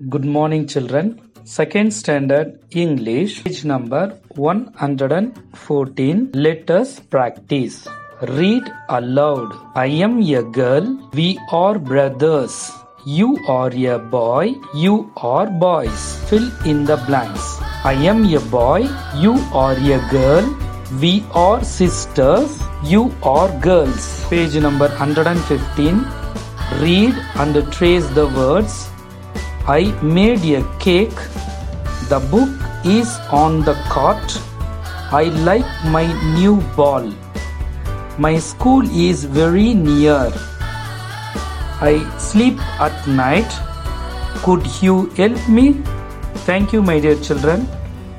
Good morning, children. Second standard English, page number 114. Let us practice. Read aloud. I am a girl. We are brothers. You are a boy. You are boys. Fill in the blanks. I am a boy. You are a girl. We are sisters. You are girls. Page number 115. Read and trace the words. I made a cake. The book is on the cot. I like my new ball. My school is very near. I sleep at night. Could you help me? Thank you, my dear children.